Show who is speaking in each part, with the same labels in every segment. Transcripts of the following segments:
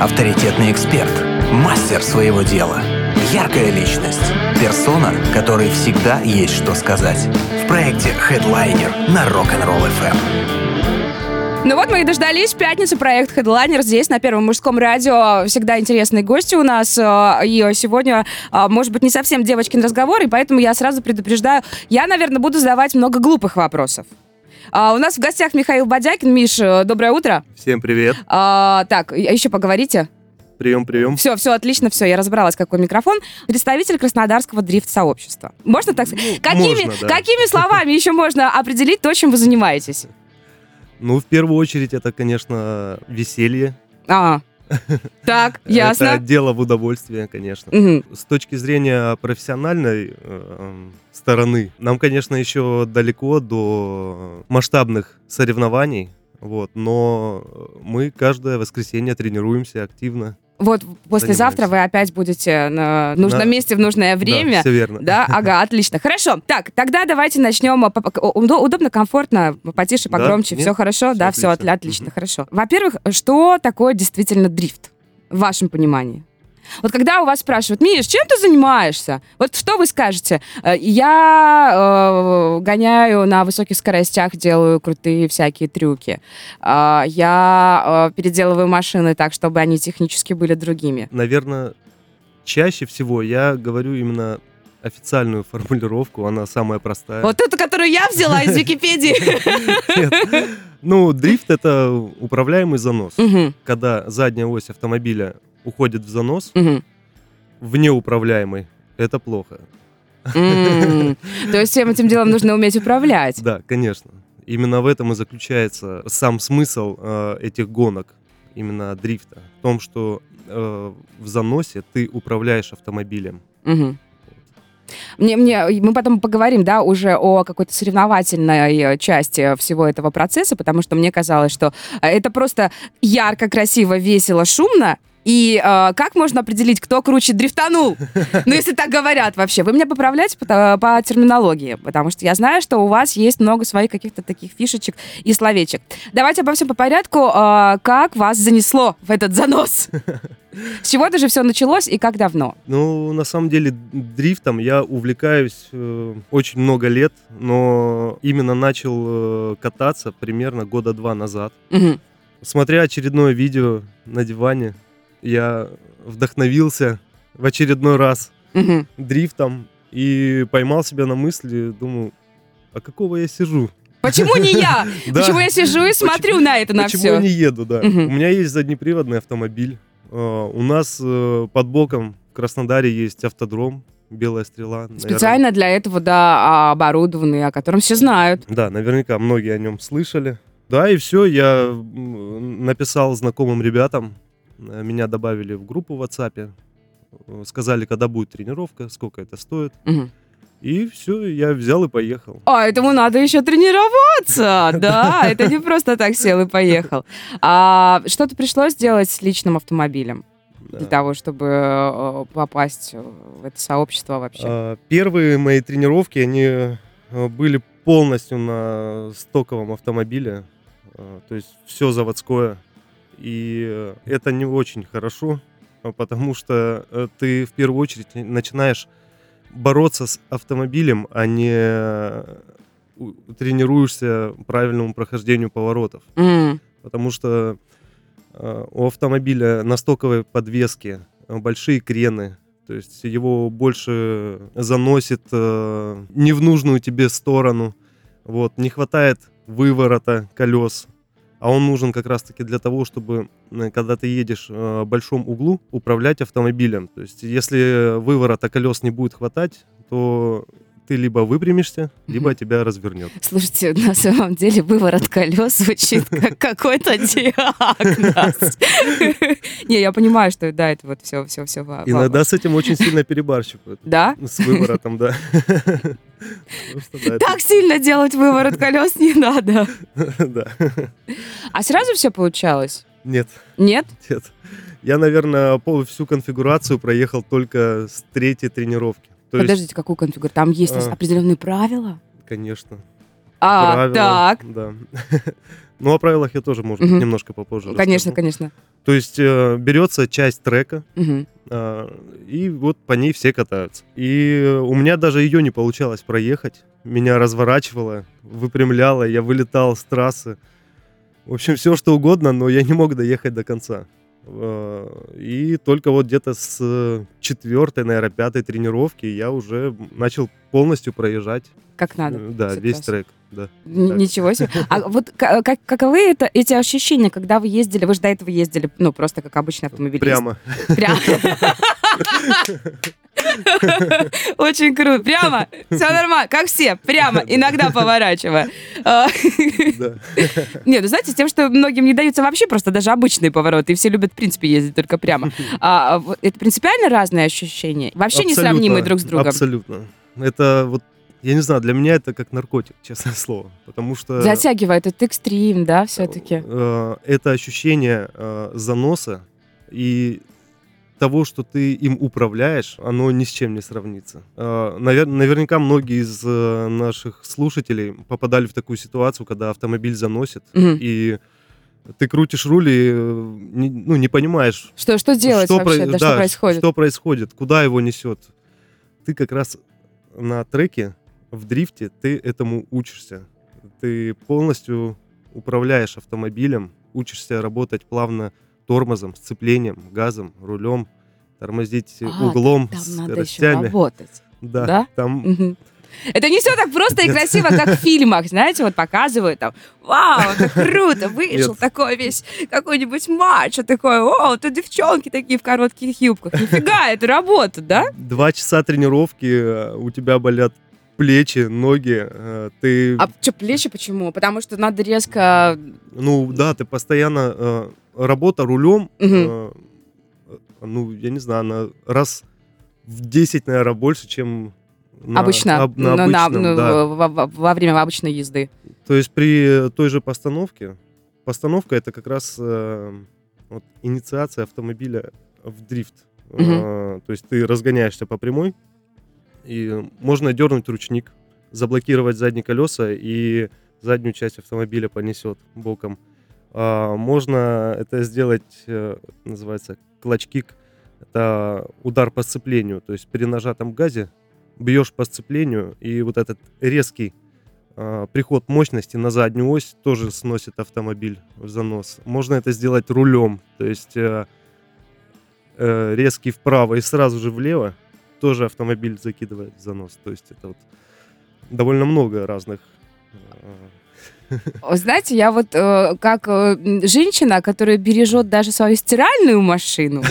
Speaker 1: авторитетный эксперт, мастер своего дела, яркая личность, персона, которой всегда есть что сказать. В проекте Headliner на Rock'n'Roll FM.
Speaker 2: Ну вот мы и дождались. Пятница, проект Headliner здесь, на Первом мужском радио. Всегда интересные гости у нас. э, И сегодня, э, может быть, не совсем девочкин разговор, и поэтому я сразу предупреждаю, я, наверное, буду задавать много глупых вопросов. А, У нас в гостях Михаил Бодякин. Миш, э, доброе утро.
Speaker 3: Всем привет.
Speaker 2: А, так, а еще поговорите.
Speaker 3: Прием, прием.
Speaker 2: Все, все отлично, все, я разобралась, какой микрофон. Представитель Краснодарского дрифт-сообщества. Можно так сказать? какими,
Speaker 3: можно, да.
Speaker 2: какими словами еще можно определить то, чем вы занимаетесь?
Speaker 3: Ну, в первую очередь, это, конечно, веселье.
Speaker 2: А, так, ясно.
Speaker 3: Это дело в удовольствие, конечно.
Speaker 2: Мгм.
Speaker 3: С точки зрения профессиональной э, стороны, нам, конечно, еще далеко до масштабных соревнований. Вот, но мы каждое воскресенье тренируемся активно.
Speaker 2: Вот послезавтра вы опять будете на нужном
Speaker 3: Да.
Speaker 2: месте в нужное время.
Speaker 3: все верно.
Speaker 2: Да, ага, отлично. Хорошо. Так, тогда давайте начнем. удо- Удобно, комфортно, потише,
Speaker 3: Да?
Speaker 2: погромче.
Speaker 3: Нет?
Speaker 2: Все хорошо?
Speaker 3: Всё
Speaker 2: да, все
Speaker 3: отлично.
Speaker 2: отлично,
Speaker 3: Мгм.
Speaker 2: хорошо. Во-первых, что такое действительно дрифт? В вашем понимании. Вот когда у вас спрашивают, Миш, чем ты занимаешься? Вот что вы скажете? «Э, Я э, гоняю на высоких скоростях, делаю крутые всякие трюки. А, Я э, переделываю машины так, чтобы они технически были другими.
Speaker 3: Наверное, чаще всего я говорю именно официальную формулировку, она самая простая.
Speaker 2: Вот эту, которую я взяла из Википедии.
Speaker 3: Ну, дрифт это управляемый занос. Когда задняя ось автомобиля уходит в занос,
Speaker 2: мгм.
Speaker 3: в неуправляемый, это плохо.
Speaker 2: То есть всем этим делом нужно уметь управлять.
Speaker 3: Да, конечно. Именно в этом и заключается сам смысл э, этих гонок, именно дрифта. В том, что э, в заносе ты управляешь автомобилем.
Speaker 2: Мне, мне, мы потом поговорим, да, уже о какой-то соревновательной части всего этого процесса, потому что мне казалось, что э, это просто ярко, красиво, весело, шумно. И э, как можно определить, кто круче дрифтанул? Ну, если так говорят вообще. Вы меня поправляете по, по терминологии, потому что я знаю, что у вас есть много своих каких-то таких фишечек и словечек. Давайте обо всем по порядку. Э, как вас занесло в этот занос? С чего даже все началось и как давно?
Speaker 3: Ну, на самом деле, дрифтом я увлекаюсь э, очень много лет, но именно начал э, кататься примерно года два назад.
Speaker 2: Мгм.
Speaker 3: Смотря очередное видео на диване, я вдохновился в очередной раз
Speaker 2: Мгм.
Speaker 3: дрифтом и поймал себя на мысли, думаю, а какого я сижу?
Speaker 2: Почему не я? Почему я сижу и смотрю на это, на
Speaker 3: Почему
Speaker 2: все?
Speaker 3: я не еду, да? У меня есть заднеприводный автомобиль. Э, У нас э, под боком в Краснодаре есть автодром, Белая стрела. наверное.
Speaker 2: Специально для этого, да, оборудованный, о котором все знают.
Speaker 3: Да, наверняка многие о нем слышали. Да, и все, я написал знакомым ребятам, меня добавили в группу в WhatsApp, э, сказали, когда будет тренировка, сколько это стоит.
Speaker 2: Мгм.
Speaker 3: И все, я взял и поехал.
Speaker 2: А, этому надо еще тренироваться. Да, это не просто так сел и поехал. А что-то пришлось сделать с личным автомобилем
Speaker 3: Да.
Speaker 2: для того, чтобы э, попасть в это сообщество вообще?
Speaker 3: А, Первые мои тренировки, они э, были полностью на стоковом автомобиле, э, то есть все заводское. И это не очень хорошо, а потому что э, ты в первую очередь начинаешь бороться с автомобилем, а не тренируешься правильному прохождению поворотов.
Speaker 2: М,
Speaker 3: Потому что э, у автомобиля на стоковой подвеске э, большие крены. То есть его больше заносит э, не в нужную тебе сторону. Вот, не хватает выворота колес. А он нужен как раз-таки для того, чтобы, э, когда ты едешь э, в большом углу, управлять автомобилем. То есть, если выворота колес не будет хватать, то ты либо выпрямишься, либо тебя развернет.
Speaker 2: Слушайте, на самом деле выворот колес звучит как какой-то диагноз. Не, я понимаю, что да, это вот все, все, все.
Speaker 3: Иногда с этим очень сильно перебарщивают.
Speaker 2: Да?
Speaker 3: С выворотом, да.
Speaker 2: Так сильно делать выворот колес не надо.
Speaker 3: Да.
Speaker 2: А сразу все получалось?
Speaker 3: Нет,
Speaker 2: Нет?
Speaker 3: нет. Я, наверное, всю конфигурацию проехал только с третьей тренировки. То есть,
Speaker 2: Подождите, какую конфигурацию? Там есть
Speaker 3: а.
Speaker 2: определенные правила?
Speaker 3: конечно.
Speaker 2: А,
Speaker 3: правила,
Speaker 2: так.
Speaker 3: Да. Ну, о правилах я тоже, может
Speaker 2: Мгм.
Speaker 3: немножко попозже
Speaker 2: Конечно,
Speaker 3: расскажу.
Speaker 2: конечно.
Speaker 3: То есть э, берется часть трека,
Speaker 2: Мгм.
Speaker 3: а, и вот по ней все катаются. И у меня даже ее не получалось проехать. Меня разворачивало, выпрямляло, я вылетал с трассы. В общем, все что угодно, но я не мог доехать до конца. А, И только вот где-то с четвертой, наверное, пятой тренировки я уже начал полностью проезжать.
Speaker 2: Как надо.
Speaker 3: э, Да,
Speaker 2: Всё
Speaker 3: весь трек. Да.
Speaker 2: Н-. Ничего себе. А вот ка- как, каковы это, эти ощущения, когда вы ездили? Вы же до этого ездили, ну, просто как обычный автомобилист.
Speaker 3: Прямо.
Speaker 2: Прямо. Очень круто. Прямо. Все нормально. Как все. Прямо. Иногда поворачивая. А. Нет, ну знаете, с тем, что многим не даются вообще просто даже обычные повороты, и все любят, в принципе, ездить только прямо. А, вот это принципиально разные ощущения? Вообще несравнимые друг с другом?
Speaker 3: Абсолютно. Это вот, я не знаю, для меня это как наркотик, честное слово. Потому что
Speaker 2: Затягивает, это экстрим, да, все-таки?
Speaker 3: э, это ощущение э, заноса и того, что ты им управляешь, оно ни с чем не сравнится. Э, навер- наверняка многие из э, наших слушателей попадали в такую ситуацию, когда автомобиль заносит, и ты крутишь руль и э, не, ну, не понимаешь,
Speaker 2: Что, что делать
Speaker 3: что
Speaker 2: вообще?
Speaker 3: про-
Speaker 2: да, что происходит?
Speaker 3: Что происходит? Куда его несет? Ты как раз на треке в дрифте ты этому учишься. Ты полностью управляешь автомобилем, учишься работать плавно тормозом, сцеплением, газом, рулем, тормозить
Speaker 2: А,
Speaker 3: углом,
Speaker 2: Там надо еще
Speaker 3: скоростями.
Speaker 2: работать.
Speaker 3: Да,
Speaker 2: Да?
Speaker 3: там.
Speaker 2: Это не все так просто и
Speaker 3: Нет.
Speaker 2: красиво, как в фильмах, знаете, вот показывают там, вау, это круто, вышел
Speaker 3: Нет.
Speaker 2: такой весь какой-нибудь мачо такой, о, тут девчонки такие в коротких юбках. Нифига, это работа, да?
Speaker 3: два часа тренировки, э, у тебя болят плечи, ноги, э, ты,
Speaker 2: А что, плечи почему? Потому что надо резко...
Speaker 3: ну да, ты постоянно э, работа рулем,
Speaker 2: Мгм.
Speaker 3: э, ну я не знаю, она раз в 10, наверное, больше, чем на,
Speaker 2: обычно,
Speaker 3: об- на
Speaker 2: ну, на-
Speaker 3: обычном,
Speaker 2: ну,
Speaker 3: да.
Speaker 2: во, во- во время обычной езды.
Speaker 3: То есть при той же постановке, постановка это как раз э, вот, инициация автомобиля в дрифт. Э, то есть ты разгоняешься по прямой, и можно дернуть ручник, заблокировать задние колеса, и заднюю часть автомобиля понесет боком. А, можно это сделать, э, называется клатч-кик, это удар по сцеплению, то есть при нажатом газе бьешь по сцеплению, и вот этот резкий а, приход мощности на заднюю ось тоже сносит автомобиль в занос. Можно это сделать рулем, то есть э, э, резкий вправо и сразу же влево тоже автомобиль закидывает в занос. То есть это вот довольно много разных.
Speaker 2: Знаете, я вот э, как э, женщина, которая бережет даже свою стиральную машину,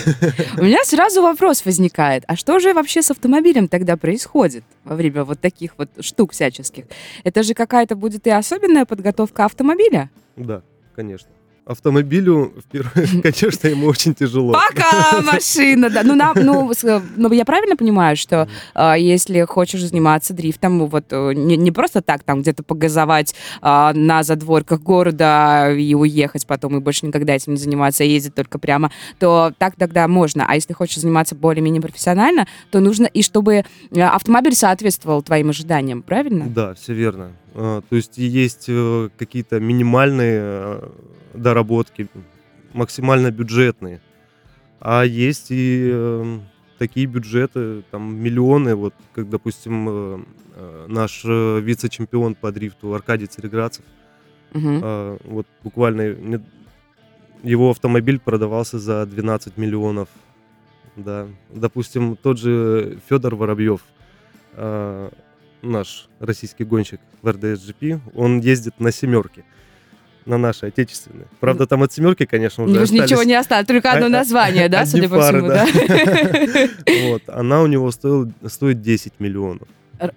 Speaker 2: у меня сразу вопрос возникает, а что же вообще с автомобилем тогда происходит во время вот таких вот штук всяческих? Это же какая-то будет и особенная подготовка автомобиля?
Speaker 3: Да, конечно. Автомобилю, конечно, ему очень тяжело.
Speaker 2: Пока машина, да. Ну, на- ну, с- ну, я правильно понимаю, что а, если хочешь заниматься дрифтом, вот э, не, не просто так там где-то погазовать а, на задворках города и уехать потом и больше никогда этим не заниматься, а ездить только прямо, то так тогда можно. А если хочешь заниматься более-менее профессионально, то нужно и чтобы э, автомобиль соответствовал твоим ожиданиям, правильно?
Speaker 3: Да, все верно. А, То есть есть э, какие-то минимальные э, доработки, максимально бюджетные. А есть и э, такие бюджеты, там миллионы, вот как, допустим, э, наш вице-чемпион по дрифту Аркадий Цареградцев.
Speaker 2: Мгм.
Speaker 3: А, Вот буквально его автомобиль продавался за 12 миллионов. Да. Допустим, тот же Федор Воробьев, а, наш российский гонщик в РДС-GP, он ездит на семерке, на нашей отечественной. Правда, там от семерки, конечно, уже
Speaker 2: Уже ничего не осталось, только одно
Speaker 3: А- а-
Speaker 2: название, да, судя по всему,
Speaker 3: да. Вот. Она у него стоит 10 миллионов
Speaker 2: Р-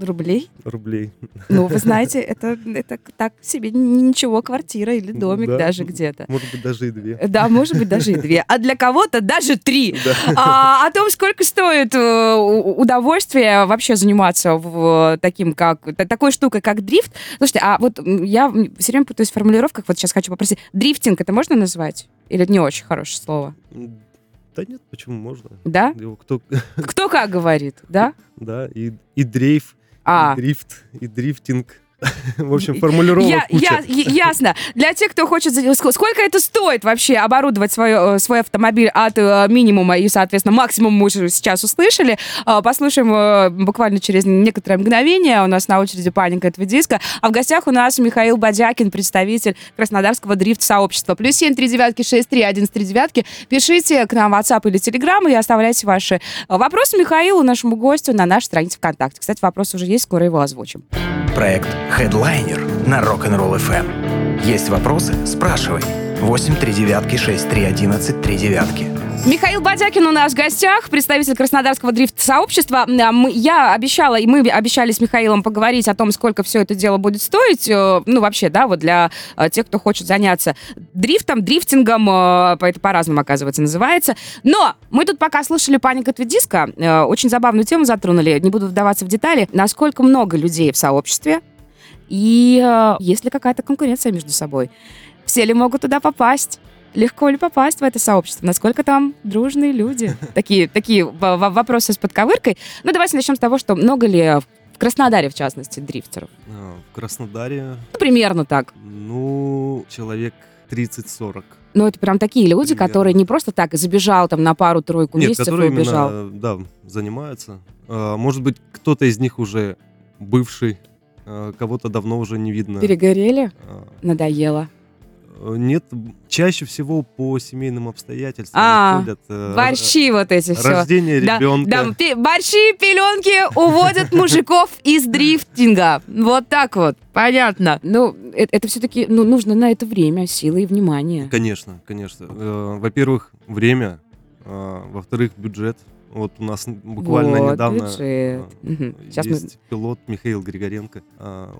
Speaker 2: Рублей?
Speaker 3: рублей.
Speaker 2: Ну, вы знаете, это, это так себе ничего, квартира или домик
Speaker 3: Да.
Speaker 2: даже где-то.
Speaker 3: Может быть, даже и две.
Speaker 2: Да, может быть, даже и две. А для кого-то даже три.
Speaker 3: Да.
Speaker 2: А, о том, сколько стоит э, удовольствие вообще заниматься в, таким, как, та- такой штукой, как дрифт. Слушайте, а вот я все время путаюсь в формулировках, вот сейчас хочу попросить. Дрифтинг это можно назвать? Или не очень хорошее слово?
Speaker 3: Да нет, почему можно?
Speaker 2: Да?
Speaker 3: Его кто,
Speaker 2: Кто как говорит, да?
Speaker 3: да, и, и дрейф,
Speaker 2: А,
Speaker 3: и дрифт, и дрифтинг. В общем, формулировок
Speaker 2: Я-
Speaker 3: куча.
Speaker 2: я- ясно. Для тех, кто хочет... Сколько это стоит вообще оборудовать свое, э, свой автомобиль от э, минимума и, соответственно, максимума мы уже сейчас услышали. Э, Послушаем э, буквально через некоторое мгновение. У нас на очереди паника этого диска. А в гостях у нас Михаил Бодякин, представитель Краснодарского дрифт-сообщества. Плюс семь три девятки шесть три один три девятки. Пишите к нам в WhatsApp или Telegram и оставляйте ваши вопросы Михаилу, нашему гостю, на нашей странице ВКонтакте. Кстати, вопрос уже есть, скоро его озвучим.
Speaker 1: Проект Headliner на Rock'n'Roll FM. Есть вопросы? Спрашивай. 8 3 девятки 6 3 11 3 девятки.
Speaker 2: Михаил Бодякин у нас в гостях, представитель Краснодарского дрифт-сообщества. А, Я обещала, и мы обещали с Михаилом поговорить о том, сколько все это дело будет стоить. Э, Ну, вообще, да, вот для э, тех, кто хочет заняться дрифтом, дрифтингом, э, это по-разному, оказывается, называется. Но мы тут пока слушали «Паник от диска», очень забавную тему затронули, не буду вдаваться в детали, насколько много людей в сообществе, и э, есть ли какая-то конкуренция между собой. Все ли могут туда попасть? Легко ли попасть в это сообщество? Насколько там дружные люди? Такие, такие вопросы с подковыркой. Ну, давайте начнем с того, что много ли в Краснодаре, в частности, дрифтеров?
Speaker 3: А, В Краснодаре,
Speaker 2: Ну, примерно так.
Speaker 3: ну, человек 30-40.
Speaker 2: Но это прям такие люди,
Speaker 3: Примерно.
Speaker 2: которые не просто так забежал там на пару-тройку
Speaker 3: Нет,
Speaker 2: месяцев и убежал.
Speaker 3: именно, да, занимаются. А, Может быть, кто-то из них уже бывший, а, кого-то давно уже не видно.
Speaker 2: Перегорели?
Speaker 3: А,
Speaker 2: Надоело.
Speaker 3: Э, Нет, чаще всего по семейным обстоятельствам
Speaker 2: А,
Speaker 3: ходят. э,
Speaker 2: Борщи вот эти все.
Speaker 3: Рождение
Speaker 2: Да,
Speaker 3: ребенка.
Speaker 2: да, пи- борщи, пеленки уводят мужиков из дрифтинга. Вот так вот. Понятно. Ну, э- это, все-таки ну, нужно на это время, силы и внимание.
Speaker 3: Конечно, конечно. Э, Во-первых, время. Во-вторых, бюджет. Вот у нас буквально
Speaker 2: Вот,
Speaker 3: недавно
Speaker 2: бюджет. Мгм. Сейчас мы-
Speaker 3: есть пилот Михаил Григоренко.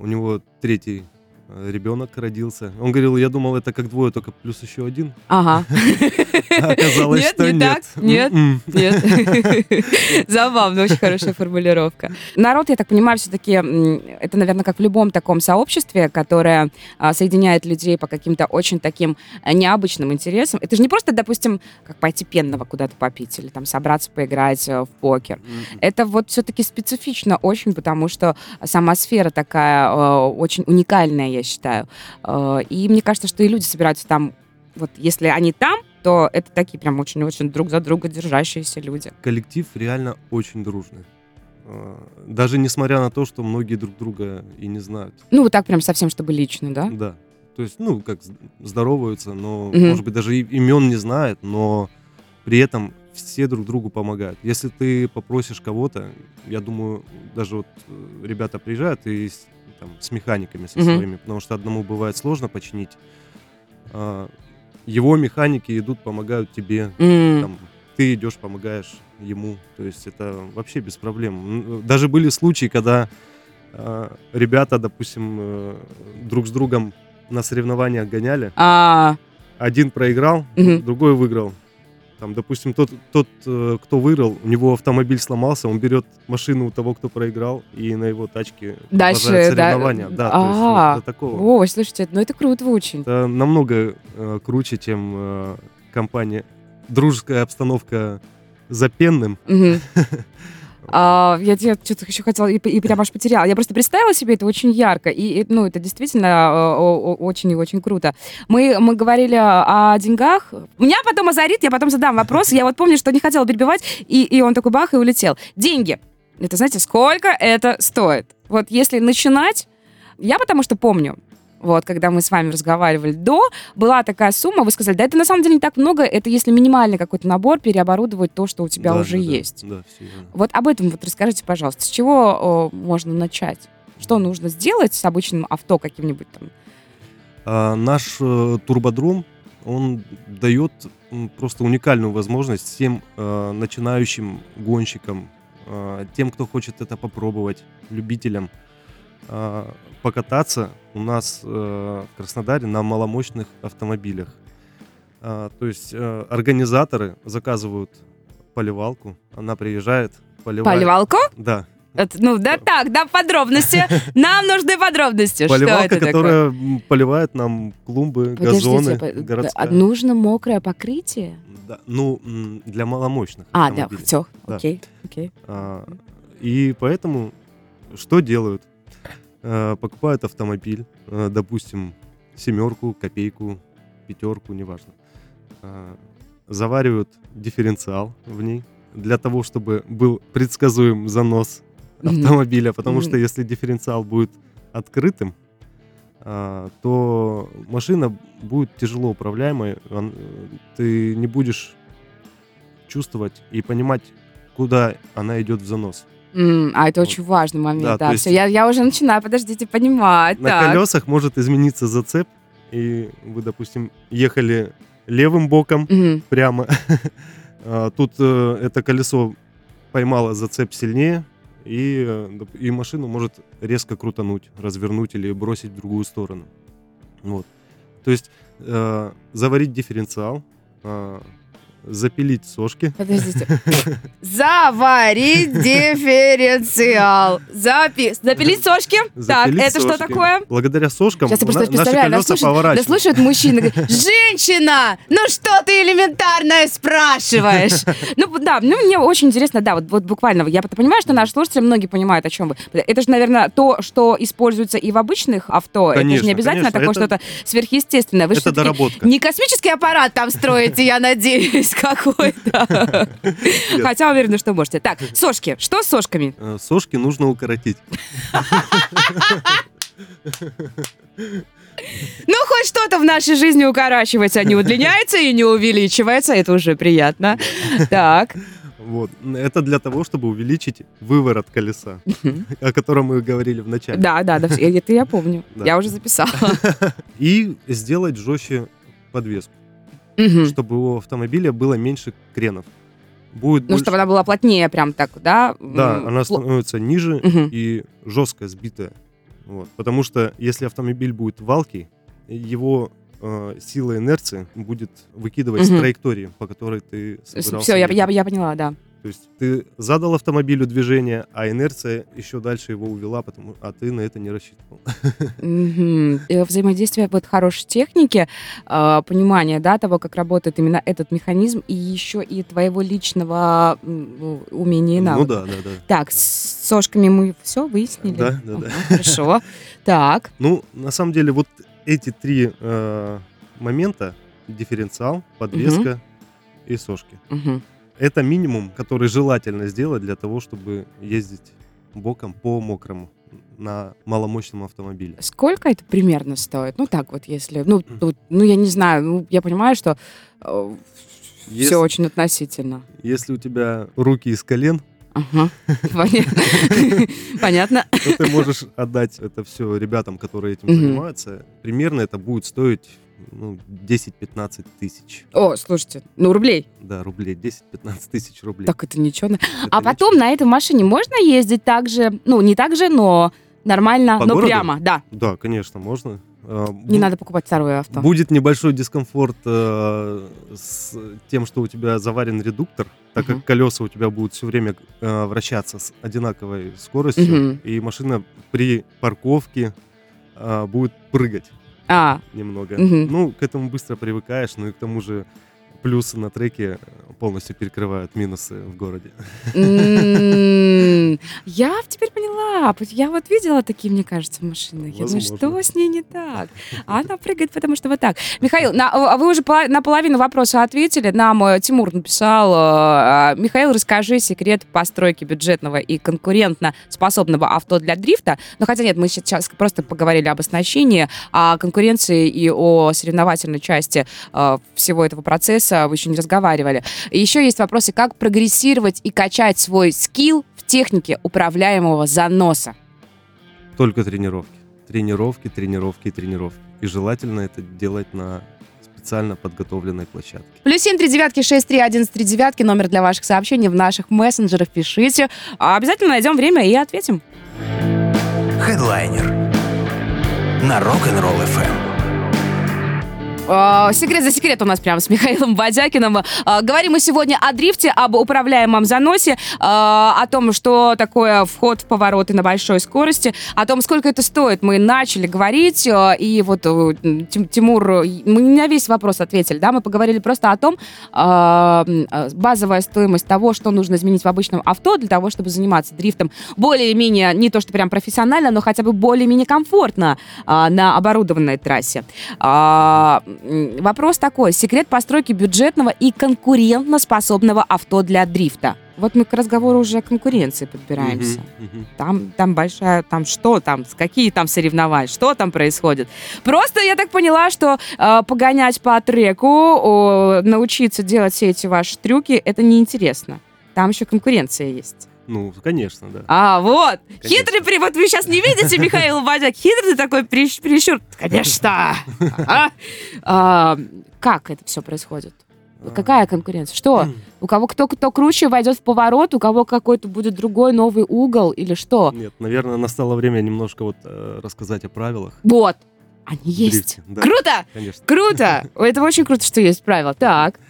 Speaker 3: У него третий ребенок родился. Он говорил, я думал, это как двое, только плюс еще один.
Speaker 2: Ага.
Speaker 3: Оказалось,
Speaker 2: Нет,
Speaker 3: что
Speaker 2: не
Speaker 3: нет.
Speaker 2: так? Нет?
Speaker 3: М-м.
Speaker 2: Нет. Забавно, очень хорошая формулировка. Народ, я так понимаю, все-таки это, наверное, как в любом таком сообществе, которое а, соединяет людей по каким-то очень таким а, необычным интересам. Это же не просто, допустим, как пойти пенного куда-то попить или там собраться поиграть э, в покер.
Speaker 3: М-м.
Speaker 2: Это вот все-таки специфично очень, потому что сама сфера такая э, очень уникальная, я считаю. Э, и мне кажется, что и люди собираются там, вот если они там, то это такие прям очень-очень друг за друга держащиеся люди.
Speaker 3: Коллектив реально очень дружный. А, Даже несмотря на то, что многие друг друга и не знают.
Speaker 2: Ну, вот так прям совсем, чтобы лично, да?
Speaker 3: Да. То есть, ну, как здороваются, но,
Speaker 2: Мгм.
Speaker 3: может быть, даже имен не знают, но при этом все друг другу помогают. Если ты попросишь кого-то, я думаю, даже вот э, ребята приезжают и с, там, с механиками со своими, потому что одному бывает сложно починить. А, его механики идут, помогают тебе,
Speaker 2: М,
Speaker 3: там, ты идешь, помогаешь ему. То есть это вообще без проблем. Даже были случаи, когда а, ребята, допустим, э, друг с другом на соревнованиях гоняли.
Speaker 2: А,
Speaker 3: Один проиграл,
Speaker 2: Мгм.
Speaker 3: другой выиграл. Там, допустим, тот, тот, э, кто выиграл, у него автомобиль сломался, он берет машину у того, кто проиграл, и на его тачке
Speaker 2: Дальше,
Speaker 3: продолжает
Speaker 2: да,
Speaker 3: соревнования. Да, то есть вот до такого.
Speaker 2: Ой, слушайте, ну это круто очень.
Speaker 3: Это намного э, круче, чем э, компания. Дружеская обстановка за пенным.
Speaker 2: Мгм. А, я, я что-то еще хотела и, и прям аж потеряла. Я просто представила себе это очень ярко. И, и, ну, это действительно о- очень и очень круто. Мы, мы говорили о деньгах. Меня потом озарит, я потом задам вопрос. Я вот помню, что не хотела перебивать, и, и он такой бах и улетел. Деньги. Это, знаете, сколько это стоит? Вот если начинать, я потому что помню, вот, когда мы с вами разговаривали до, была такая сумма, вы сказали, да это на самом деле не так много, это если минимальный какой-то набор, переоборудовать то, что у тебя
Speaker 3: Да,
Speaker 2: уже
Speaker 3: да,
Speaker 2: есть.
Speaker 3: Да, всё верно.
Speaker 2: Вот об этом вот расскажите, пожалуйста, с чего о, можно начать? Что нужно сделать с обычным авто каким-нибудь там?
Speaker 3: А, наш э, турбодром, он дает просто уникальную возможность всем э, начинающим гонщикам, э, тем, кто хочет это попробовать, любителям, покататься у нас э, в Краснодаре на маломощных автомобилях. А, то есть э, организаторы заказывают поливалку, она приезжает, поливает.
Speaker 2: Поливалку?
Speaker 3: Да,
Speaker 2: ну, да так, да, подробности. Нам нужны подробности. Что
Speaker 3: поливалка,
Speaker 2: это такое?
Speaker 3: которая м, поливает нам клумбы, газоны
Speaker 2: Подождите, по-
Speaker 3: городская.
Speaker 2: а нужно мокрое покрытие?
Speaker 3: Да, ну, для маломощных
Speaker 2: А, да, все,
Speaker 3: Да.
Speaker 2: окей, окей.
Speaker 3: А, и поэтому что делают? Э, покупают автомобиль, э, допустим, семерку, копейку, пятерку, неважно. Э, заваривают дифференциал в ней для того, чтобы был предсказуем занос автомобиля, потому что если дифференциал будет открытым, то машина будет тяжело управляемой, ты не будешь чувствовать и понимать, куда она идет в занос.
Speaker 2: М, а это
Speaker 3: Вот.
Speaker 2: очень важный момент,
Speaker 3: Да,
Speaker 2: да.
Speaker 3: есть-
Speaker 2: Все, я, я уже начинаю, подождите, понимать.
Speaker 3: На
Speaker 2: так.
Speaker 3: колесах может измениться зацеп, и вы, допустим, ехали левым боком
Speaker 2: Мгм.
Speaker 3: прямо, а, тут э, это колесо поймало зацеп сильнее, и, э, и машину может резко крутануть, развернуть или бросить в другую сторону. Вот. То есть э, заварить дифференциал, э, запилить сошки.
Speaker 2: Подождите. Заварить дифференциал. Запи... Запилить сошки? Так,
Speaker 3: запилить
Speaker 2: это что такое?
Speaker 3: Благодаря сошкам
Speaker 2: Сейчас я просто
Speaker 3: на- наши
Speaker 2: представляю, нас
Speaker 3: колеса
Speaker 2: слушают, да
Speaker 3: поворачивают.
Speaker 2: слушают мужчины, говорят, женщина, ну что ты элементарное спрашиваешь? Ну да, ну мне очень интересно, да, вот, вот буквально, я понимаю, что наши слушатели многие понимают, о чем вы. Это же, наверное, то, что используется и в обычных авто. это же
Speaker 3: Конечно,
Speaker 2: не обязательно
Speaker 3: конечно,
Speaker 2: такое
Speaker 3: это-
Speaker 2: что-то сверхъестественное. Вы
Speaker 3: Это доработка.
Speaker 2: не космический аппарат там строите, я надеюсь, какой-то. Хотя уверена, что можете. Так, сошки. Что с сошками?
Speaker 3: Э, Сошки нужно укоротить.
Speaker 2: Ну, хоть что-то в нашей жизни укорачивается, а не удлиняется и не увеличивается. Это уже приятно. Так.
Speaker 3: Вот. Это для того, чтобы увеличить выворот колеса, о котором мы говорили в начале.
Speaker 2: Да, да, да, это я помню. Я уже записала.
Speaker 3: И сделать жестче подвеску,
Speaker 2: Мгм.
Speaker 3: чтобы у автомобиля было меньше кренов. Будет
Speaker 2: Ну,
Speaker 3: больше-
Speaker 2: чтобы она была плотнее прям так, да?
Speaker 3: Да,
Speaker 2: М,
Speaker 3: она становится ниже
Speaker 2: Мгм.
Speaker 3: и жестко сбитая. Вот. Потому что если автомобиль будет валкий, его э, сила инерции будет выкидывать с
Speaker 2: Мгм.
Speaker 3: траектории, по которой ты собирался
Speaker 2: Все, я, я, я поняла, да.
Speaker 3: То есть ты задал автомобилю движение, а инерция еще дальше его увела, потому, а ты на это не рассчитывал.
Speaker 2: Э, Взаимодействие вот хорошей техники, э, понимание, да, того, как работает именно этот механизм, и еще и твоего личного ну, умения и
Speaker 3: Ну
Speaker 2: навыка.
Speaker 3: да, да, да.
Speaker 2: Так, с сошками мы все выяснили?
Speaker 3: Да, да, да.
Speaker 2: Хорошо. Так.
Speaker 3: Ну, на самом деле, вот эти три э, момента, дифференциал, подвеска и сошки,
Speaker 2: Мгм.
Speaker 3: Это минимум, который желательно сделать для того, чтобы ездить боком по мокрому на маломощном автомобиле.
Speaker 2: Сколько это примерно стоит? Ну, так вот, если... Ну, тут, ну я не знаю, ну, я понимаю, что все
Speaker 3: Если,
Speaker 2: очень относительно.
Speaker 3: если у тебя руки из колен,
Speaker 2: Ага. Понятно. Понятно.
Speaker 3: ты можешь отдать это все ребятам, которые этим занимаются. Примерно это будет стоить ну, 10-15 тысяч.
Speaker 2: О, слушайте, ну, рублей.
Speaker 3: Да, рублей. 10-15 тысяч рублей.
Speaker 2: Так это ничего.
Speaker 3: Это
Speaker 2: А потом
Speaker 3: ничего.
Speaker 2: на этой машине можно ездить так же, ну, не так же, но нормально,
Speaker 3: По
Speaker 2: но
Speaker 3: городу?
Speaker 2: прямо, да.
Speaker 3: Да, конечно, можно. А,
Speaker 2: Не
Speaker 3: бу-
Speaker 2: надо покупать второе авто.
Speaker 3: Будет небольшой дискомфорт э, с тем, что у тебя заварен редуктор, так
Speaker 2: Мгм.
Speaker 3: как колеса у тебя будут все время э, вращаться с одинаковой скоростью,
Speaker 2: Мгм.
Speaker 3: и машина при парковке э, будет прыгать
Speaker 2: А,
Speaker 3: немного.
Speaker 2: Мгм.
Speaker 3: Ну, к этому быстро привыкаешь, ну и к тому же плюсы на треке полностью перекрывают минусы в городе.
Speaker 2: я теперь поняла. Я вот видела такие, мне кажется, машины. Я думаю, что с ней не так? А она прыгает, потому что вот так. Михаил, а вы уже на половину вопроса ответили. Нам э, Тимур написал. э, Михаил, расскажи секрет постройки бюджетного и конкурентно способного авто для дрифта. Ну, хотя нет, мы сейчас просто поговорили об оснащении, о конкуренции и о соревновательной части э, всего этого процесса вы еще не разговаривали. И еще есть вопросы, как прогрессировать и качать свой скилл в технике управляемого заноса.
Speaker 3: Только тренировки. Тренировки, тренировки и тренировки. И желательно это делать на специально подготовленной площадке.
Speaker 2: Плюс семь три девятки шесть три один три девятки номер для ваших сообщений в наших мессенджерах пишите. А Обязательно найдем время и ответим.
Speaker 1: Хедлайнер на Rock'n'Roll FM.
Speaker 2: А, секрет за секрет у нас прямо с Михаилом Бодякиным. А, говорим мы сегодня о дрифте, об управляемом заносе, а, о том, что такое вход в повороты на большой скорости, о том, сколько это стоит. Мы начали говорить, и вот э, Тимур, мы не на весь вопрос ответили, да, мы поговорили просто о том, базовая стоимость того, что нужно изменить в обычном авто для того, чтобы заниматься дрифтом более-менее, не то что прям профессионально, но хотя бы более-менее комфортно на оборудованной трассе вопрос такой. Секрет постройки бюджетного и конкурентоспособного авто для дрифта. Вот мы к разговору уже о конкуренции подбираемся. Uh-huh, uh-huh. Там, там большая, там что там, какие там соревнования, что там происходит. Просто я так поняла, что э, погонять по треку, о, научиться делать все эти ваши трюки, это неинтересно. Там еще конкуренция есть.
Speaker 3: Ну, конечно, да.
Speaker 2: А, вот. Конечно. Хитрый при... Вот вы сейчас не видите Михаил Бадяк. Хитрый такой прищур. Конечно. А? А, как это все происходит? А. Какая конкуренция? Что? У кого кто кто круче войдет в поворот, у кого какой-то будет другой новый угол или что?
Speaker 3: Нет, наверное, настало время немножко вот э, рассказать о правилах.
Speaker 2: Вот. Они есть. Дрифте, да. Круто! Конечно. Круто! Это очень круто, что есть правила. Так.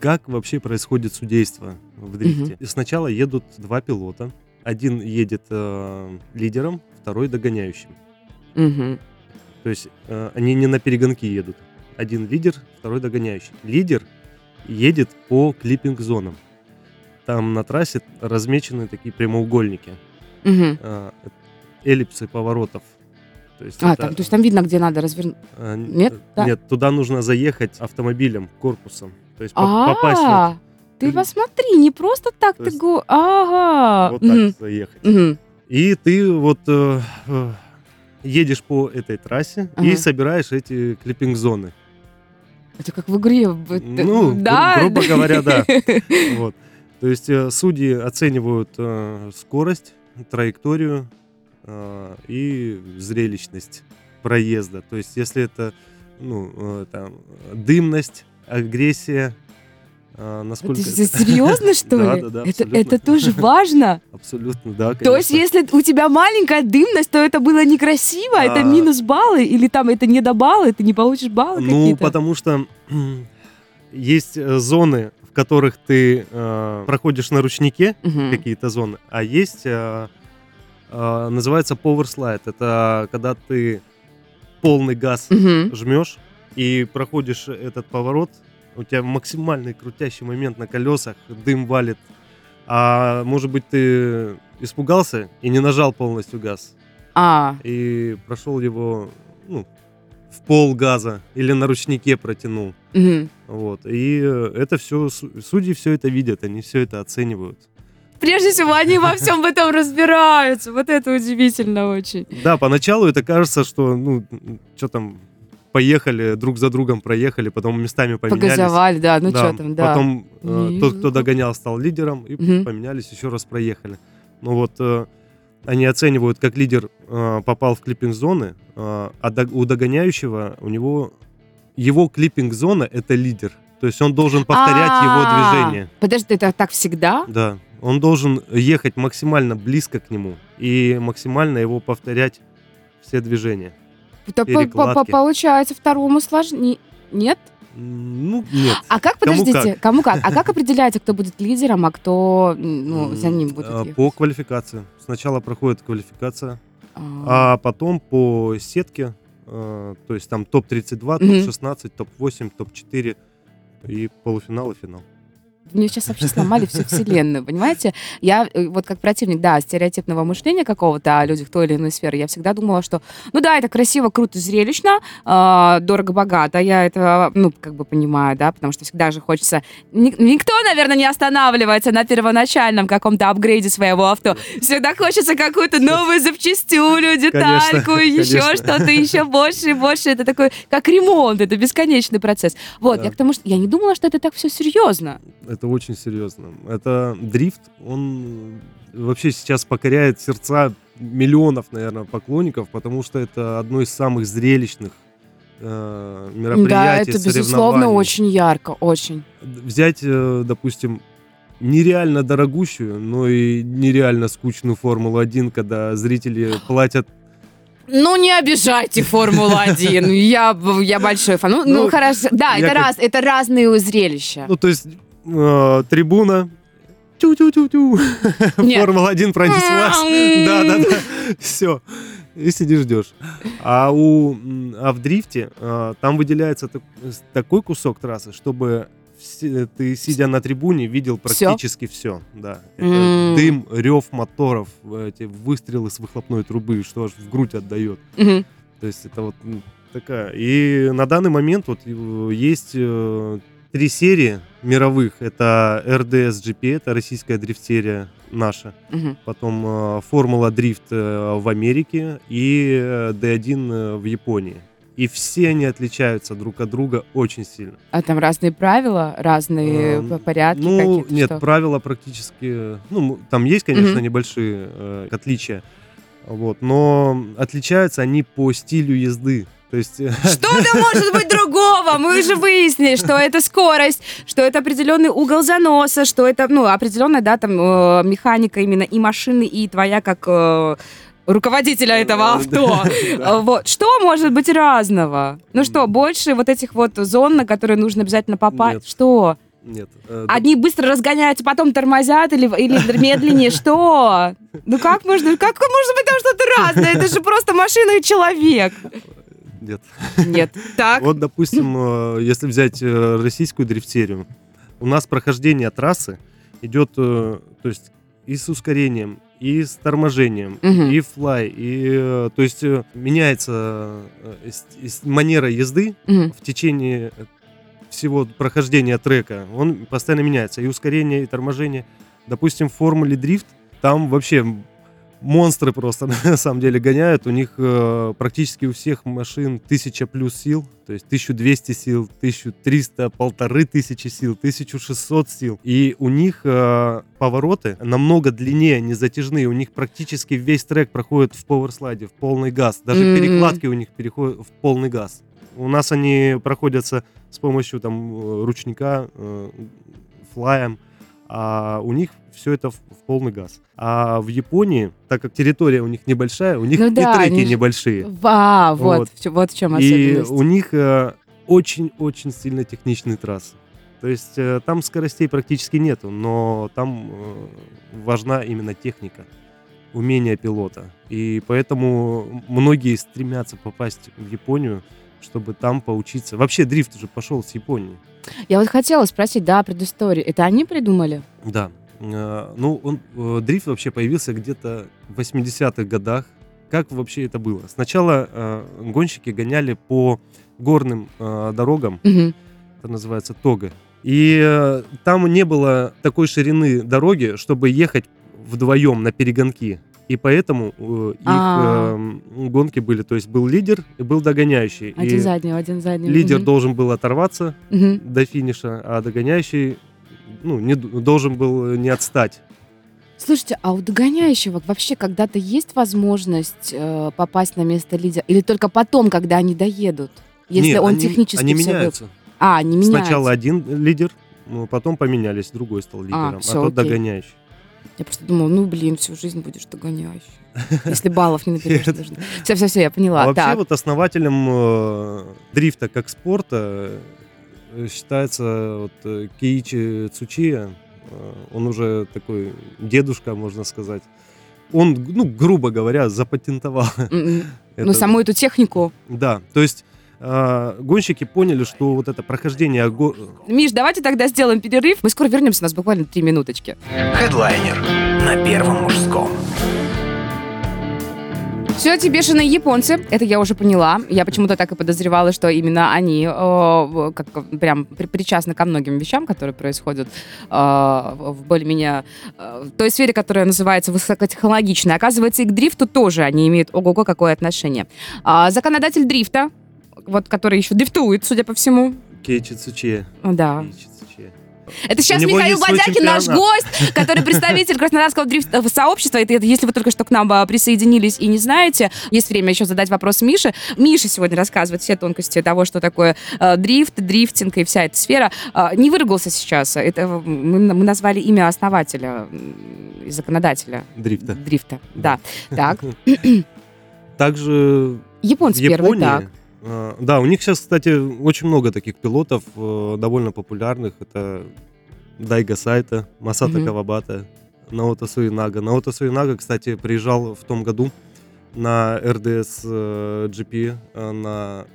Speaker 3: Как вообще происходит судейство в дрифте? Угу. Сначала едут два пилота. Один едет э, лидером, второй догоняющим.
Speaker 2: Угу.
Speaker 3: То есть э, они не на перегонки едут. Один лидер, второй догоняющий. Лидер едет по клиппинг-зонам. Там на трассе размечены такие прямоугольники.
Speaker 2: Угу.
Speaker 3: Э, эллипсы поворотов.
Speaker 2: То есть, а, это, там, то есть там видно, где надо развернуть?
Speaker 3: Э, нет? Да? Нет, туда нужно заехать автомобилем, корпусом. То есть а, попасть.
Speaker 2: Ты посмотри, не просто так ты го... Ага.
Speaker 3: Вот так заехать. И ты вот э, э, едешь по этой трассе и собираешь эти клиппинг-зоны.
Speaker 2: Это как в игре.
Speaker 3: Ну, да? грубо говоря, да. Вот. То есть э, судьи оценивают скорость, траекторию и зрелищность проезда. То есть если это ну, там, дымность, агрессия,
Speaker 2: а, насколько это, это... серьезно, что ли?
Speaker 3: Да, да, да.
Speaker 2: Это, это тоже важно.
Speaker 3: Абсолютно, да. Конечно.
Speaker 2: То есть, если у тебя маленькая дымность, то это было некрасиво, это минус баллы, или там это не до баллы, ты не получишь баллы
Speaker 3: ну,
Speaker 2: какие-то?
Speaker 3: Ну, потому что есть э, зоны, в которых ты э, проходишь на ручнике, угу. какие-то зоны, а есть, э, э, называется power slide. Это когда ты полный газ угу. жмешь и проходишь этот поворот, у тебя максимальный крутящий момент на колесах, дым валит. А может быть ты испугался и не нажал полностью газ.
Speaker 2: А.
Speaker 3: И прошел его ну, в пол газа или на ручнике протянул.
Speaker 2: Угу.
Speaker 3: Вот. И это все, судьи все это видят, они все это оценивают.
Speaker 2: Прежде всего, они во всем в этом разбираются. Вот это удивительно очень.
Speaker 3: Да, поначалу это кажется, что, ну, что там, поехали, друг за другом проехали, потом местами поменялись.
Speaker 2: Погазовали, да, ну да, что там, да.
Speaker 3: Потом э, тот, кто догонял, стал лидером, и угу. поменялись, еще раз проехали. Ну вот э, они оценивают, как лидер э, попал в клиппинг-зоны, э, а до, у догоняющего, у него, его клиппинг-зона — это лидер. То есть он должен повторять его
Speaker 2: а.
Speaker 3: движение.
Speaker 2: Подожди, это так всегда?
Speaker 3: Да. Он должен ехать максимально близко к нему и максимально его повторять все движения.
Speaker 2: По -по получается второму сложнее. Нет?
Speaker 3: Ну, нет.
Speaker 2: А как, подождите, кому как? Кому как? А как определяется, кто будет лидером, а кто ну, за ним будет
Speaker 3: а, ехать? По квалификации. Сначала проходит квалификация, а, а потом по сетке, а, то есть там топ-32, топ-16, топ-8, топ-4 и полуфинал и финал
Speaker 2: мне сейчас вообще сломали всю вселенную, понимаете? Я э, вот как противник, да, стереотипного мышления какого-то о людях той или иной сферы, я всегда думала, что, ну да, это красиво, круто, зрелищно, э, дорого-богато, я это, ну, как бы понимаю, да, потому что всегда же хочется... Никто, наверное, не останавливается на первоначальном каком-то апгрейде своего авто. Всегда хочется какую-то новую запчастюлю, детальку, еще что-то, еще больше и больше. Это такой, как ремонт, это бесконечный процесс. Вот, да. я к тому, что я не думала, что это так все серьезно
Speaker 3: это очень серьезно. Это дрифт, он вообще сейчас покоряет сердца миллионов, наверное, поклонников, потому что это одно из самых зрелищных э, мероприятий, Да, это,
Speaker 2: безусловно, очень ярко, очень.
Speaker 3: Взять, э, допустим, нереально дорогущую, но и нереально скучную Формулу-1, когда зрители платят
Speaker 2: Ну, не обижайте Формулу-1. Я, я большой фан. Ну, ну,
Speaker 3: Ну,
Speaker 2: хорошо. Да, это,
Speaker 3: как-
Speaker 2: раз, это разные зрелища.
Speaker 3: Ну, то есть э, трибуна, тю-тю-тю-тю,
Speaker 2: Нет.
Speaker 3: Формула-1 пронеслась. Да-да-да, все. И сидишь, ждешь. А, у, а в дрифте э, там выделяется так- такой кусок трассы, чтобы все- ты, сидя на трибуне, видел практически все. Да. Это
Speaker 2: М.
Speaker 3: дым, рев моторов, эти выстрелы с выхлопной трубы, что аж в грудь отдает.
Speaker 2: Мгм.
Speaker 3: То есть это вот такая. И на данный момент вот э, есть э, три серии мировых. Это RDS GP, это российская дрифт-серия наша.
Speaker 2: Мгм.
Speaker 3: Потом э, Формула Дрифт э, в Америке и э, D1 э, в Японии. И все они отличаются друг от друга очень сильно.
Speaker 2: А там разные правила, разные
Speaker 3: Эм,
Speaker 2: порядки
Speaker 3: Ну,
Speaker 2: какие-то?
Speaker 3: нет,
Speaker 2: что?
Speaker 3: правила практически... Ну, там есть, конечно,
Speaker 2: Мгм.
Speaker 3: небольшие э, отличия. Вот, но отличаются они по стилю езды. То есть э,
Speaker 2: Что-то может быть другого. Мы уже выяснили, что это скорость, что это определенный угол заноса, что это, ну, определенная, да, там, э, механика именно и машины, и твоя как э, руководителя этого авто.
Speaker 3: да.
Speaker 2: Э, Вот. Что может быть разного? Ну что, больше вот этих вот зон, на которые нужно обязательно попасть? Что?
Speaker 3: Нет. э,
Speaker 2: Одни быстро разгоняются, потом тормозят или, или медленнее. Что? Ну как можно, как может быть там что-то разное? Это же просто машина и человек.
Speaker 3: Нет.
Speaker 2: Нет. Так.
Speaker 3: Вот, допустим, э, если взять э, российскую дрифт-серию, у нас прохождение трассы идет, э, то есть и с ускорением, и с торможением,
Speaker 2: Мгм.
Speaker 3: и флай, и, то есть меняется манера езды
Speaker 2: Мгм.
Speaker 3: в течение всего прохождения трека, он постоянно меняется, и ускорение, и торможение. Допустим, в формуле дрифт, там вообще монстры просто на самом деле гоняют. У них э, практически у всех машин 1000 плюс сил, то есть 1200 сил, 1300, полторы тысячи сил, 1600 сил. И у них э, повороты намного длиннее, не затяжные. У них практически весь трек проходит в пауэрслайде, в полный газ. Даже
Speaker 2: М.
Speaker 3: перекладки у них переходят в полный газ. У нас они проходятся с помощью там э, ручника, э, флаем, а у них все это в, в полный газ. А в Японии, так как территория у них небольшая, у них
Speaker 2: Ну
Speaker 3: и
Speaker 2: да,
Speaker 3: треки
Speaker 2: они
Speaker 3: небольшие.
Speaker 2: А, вот,
Speaker 3: Вот.
Speaker 2: вот в чем
Speaker 3: И
Speaker 2: особенность.
Speaker 3: у них э, очень-очень сильно техничные трассы. То есть э, там скоростей практически нету, но там э, важна именно техника, умение пилота. И поэтому многие стремятся попасть в Японию, чтобы там поучиться. Вообще дрифт уже пошел с Японии.
Speaker 2: Я вот хотела спросить, да, предысторию. Это они придумали?
Speaker 3: Да. Э, Ну, он, э, дрифт вообще появился где-то в 80-х годах. Как вообще это было? Сначала э, гонщики гоняли по горным дорогам,
Speaker 2: Мгм.
Speaker 3: это называется тога. И там не было такой ширины дороги, чтобы ехать вдвоем на перегонки. И поэтому э, их
Speaker 2: А.
Speaker 3: э, гонки были, то есть был лидер и был догоняющий.
Speaker 2: Один
Speaker 3: и
Speaker 2: заднего, один заднего.
Speaker 3: лидер должен был оторваться до финиша, а догоняющий ну, не, должен был не отстать.
Speaker 2: Слушайте, а у догоняющего вообще когда-то есть возможность э, попасть на место лидера? Или только потом, когда они доедут? Если
Speaker 3: Не,
Speaker 2: он
Speaker 3: они,
Speaker 2: технически
Speaker 3: они
Speaker 2: вы-
Speaker 3: меняются.
Speaker 2: А, они меняются.
Speaker 3: Сначала один лидер, ну, потом поменялись, другой стал лидером, а,
Speaker 2: всё,
Speaker 3: тот
Speaker 2: окей.
Speaker 3: догоняющий.
Speaker 2: Я просто думала, ну, блин, всю жизнь будешь догоняющий. Если баллов не наберешь. Все, все, все, я поняла.
Speaker 3: А вообще
Speaker 2: так.
Speaker 3: вот основателем э, дрифта как спорта э, считается вот, э, Киичи Цучия. Э, он уже такой дедушка, можно сказать. Он, ну, грубо говоря, запатентовал.
Speaker 2: М-м.
Speaker 3: это.
Speaker 2: Ну, саму эту технику.
Speaker 3: Да, то есть э, гонщики поняли, что вот это прохождение...
Speaker 2: Миш, давайте тогда сделаем перерыв. Мы скоро вернемся, у нас буквально три минуточки.
Speaker 1: Хедлайнер на первом мужском.
Speaker 2: Все эти бешеные японцы, это я уже поняла. Я почему-то так и подозревала, что именно они э, как прям при- причастны ко многим вещам, которые происходят э, в более-менее э, в той сфере, которая называется высокотехнологичной. Оказывается, и к дрифту тоже они имеют ого-го какое отношение. А, законодатель дрифта, вот который еще дрифтует, судя по всему.
Speaker 3: Кейичи Цучия.
Speaker 2: Да. Это сейчас Михаил Бодякин, наш гость, который представитель Краснодарского дрифт-сообщества. Это, это если вы только что к нам а, присоединились и не знаете, есть время еще задать вопрос Мише. Миша сегодня рассказывает все тонкости того, что такое э, дрифт, дрифтинг и вся эта сфера. А, не выругался сейчас. Это мы, мы назвали имя основателя и законодателя
Speaker 3: Дрифта.
Speaker 2: дрифта. Да. Так.
Speaker 3: Также
Speaker 2: Японцы
Speaker 3: Японии,
Speaker 2: так.
Speaker 3: Э, да, у них сейчас, кстати, очень много таких пилотов, э, довольно популярных. Это Дайга Сайта, Масата
Speaker 2: Мгм.
Speaker 3: Кавабата, Наото Суинага. Наото Суинага, кстати, приезжал в том году на РДС э, GP, э, на,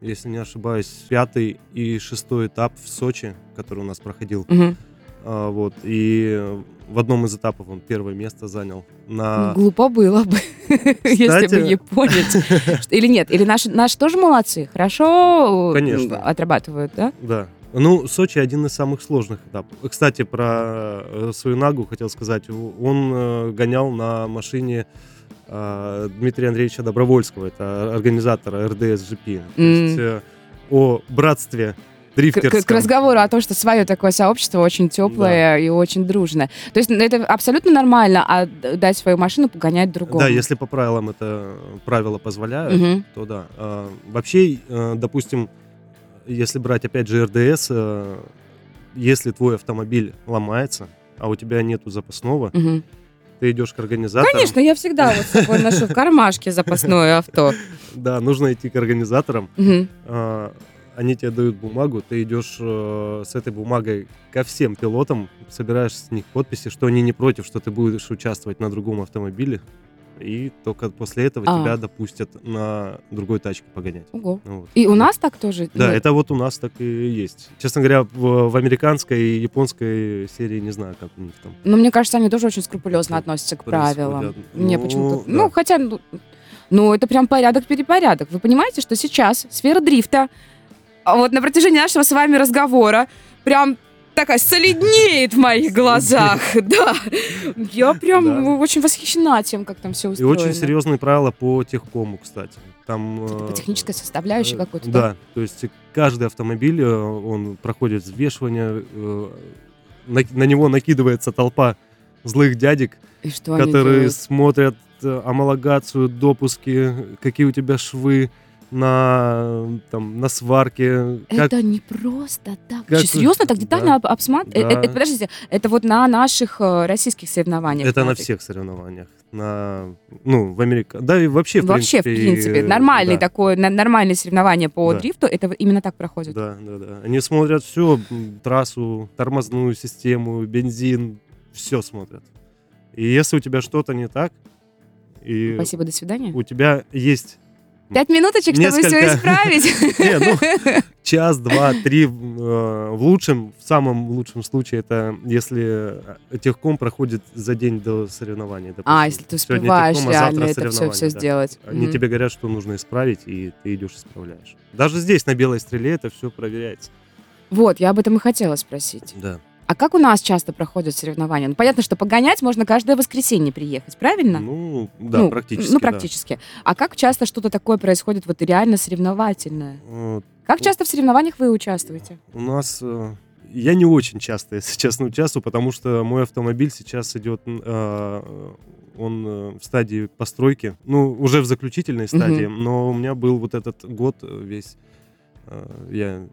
Speaker 3: если не ошибаюсь, пятый и шестой этап в Сочи, который у нас проходил. А, вот, и в одном из этапов он первое место занял. На...
Speaker 2: Глупо было бы, если бы
Speaker 3: Кстати-
Speaker 2: японец. Или нет? Или наши, наши тоже молодцы? Хорошо м,
Speaker 3: Конечно.
Speaker 2: отрабатывают, да?
Speaker 3: Да. Ну, Сочи один из самых сложных этапов. Кстати, про э, Суинагу хотел сказать. Он э, гонял на машине э, Дмитрия Андреевича Добровольского, это организатора РДС GP. То есть э, о братстве дрифтерском.
Speaker 2: к- к разговору о том, что свое такое сообщество очень теплое и очень дружное. То есть это абсолютно нормально, а дать свою машину погонять другому.
Speaker 3: Да, если по правилам это правила позволяют,
Speaker 2: Мгм.
Speaker 3: то да. А, Вообще, э, допустим, если брать опять же РДС, э, если твой автомобиль ломается, а у тебя нету запасного,
Speaker 2: Мгм.
Speaker 3: ты идешь к организатору.
Speaker 2: Конечно, я всегда вот с собой ношу в кармашке запасное авто.
Speaker 3: Да, нужно идти к организаторам. Они тебе дают бумагу, ты идешь э, с этой бумагой ко всем пилотам, собираешь с них подписи, что они не против, что ты будешь участвовать на другом автомобиле. И только после этого
Speaker 2: А.
Speaker 3: тебя допустят на другой тачке погонять.
Speaker 2: Ого.
Speaker 3: Вот.
Speaker 2: И у нас так тоже?
Speaker 3: Да,
Speaker 2: Нет?
Speaker 3: это вот у нас так и есть. Честно говоря, в, в американской и японской серии не знаю, как у них там.
Speaker 2: Но мне кажется, они тоже очень скрупулезно относятся к правилам. Мне
Speaker 3: Ну,
Speaker 2: почему-то...
Speaker 3: да.
Speaker 2: Ну, хотя... Ну, ну, это прям порядок-перепорядок. Вы понимаете, что сейчас сфера дрифта, вот на протяжении нашего с вами разговора, прям такая солиднеет в моих глазах. Да. Я прям
Speaker 3: Да.
Speaker 2: очень восхищена тем, как там все
Speaker 3: И
Speaker 2: устроено.
Speaker 3: очень серьезные правила по техкому, кстати. Там,
Speaker 2: По
Speaker 3: э,
Speaker 2: технической составляющей
Speaker 3: Э,
Speaker 2: какой-то.
Speaker 3: Да, то есть каждый автомобиль, э, он проходит взвешивание, на, на него накидывается толпа злых дядек,
Speaker 2: И
Speaker 3: которые смотрят homologацию, допуски, какие у тебя швы на, там, на сварке. как-
Speaker 2: Это не просто так.
Speaker 3: как-
Speaker 2: серьезно, так детально
Speaker 3: да.
Speaker 2: об- обсматривать?
Speaker 3: Да.
Speaker 2: подождите, это вот на наших э, российских соревнованиях?
Speaker 3: это на всех соревнованиях. На, ну, в Америке. Да, и вообще, в
Speaker 2: Вообще,
Speaker 3: принципе.
Speaker 2: в принципе,
Speaker 3: э,
Speaker 2: нормальный
Speaker 3: да.
Speaker 2: такой, нормальное соревнование по
Speaker 3: Да.
Speaker 2: дрифту, это именно так проходит.
Speaker 3: Да, да, да. Они смотрят все, трассу, тормозную систему, бензин, все смотрят. И если у тебя что-то не так, и
Speaker 2: Спасибо, до свидания.
Speaker 3: у тебя есть
Speaker 2: Пять минуточек, чтобы все исправить.
Speaker 3: Не, ну, час, два, три, э, в лучшем, в самом лучшем случае, это если э, техком проходит за день до соревнований. допустим.
Speaker 2: А, если ты успеваешь
Speaker 3: техком, а завтра
Speaker 2: реально это все, все
Speaker 3: да.
Speaker 2: сделать.
Speaker 3: Они
Speaker 2: Мгм.
Speaker 3: тебе говорят, что нужно исправить, и ты идешь исправляешь. Даже здесь, на белой стреле, это все проверяется.
Speaker 2: Вот, я об этом и хотела спросить.
Speaker 3: Да.
Speaker 2: А как у нас часто проходят соревнования? Ну, понятно, что погонять можно каждое воскресенье приехать, правильно?
Speaker 3: Ну, да,
Speaker 2: Ну,
Speaker 3: практически.
Speaker 2: Ну,
Speaker 3: да.
Speaker 2: практически. А как часто что-то такое происходит вот реально соревновательное?
Speaker 3: Вот.
Speaker 2: Как часто в соревнованиях вы участвуете?
Speaker 3: У нас э, я не очень часто, если честно, участвую, потому что мой автомобиль сейчас идет, э, он э, в стадии постройки, ну уже в заключительной стадии, но у меня был вот этот год э, весь, э, я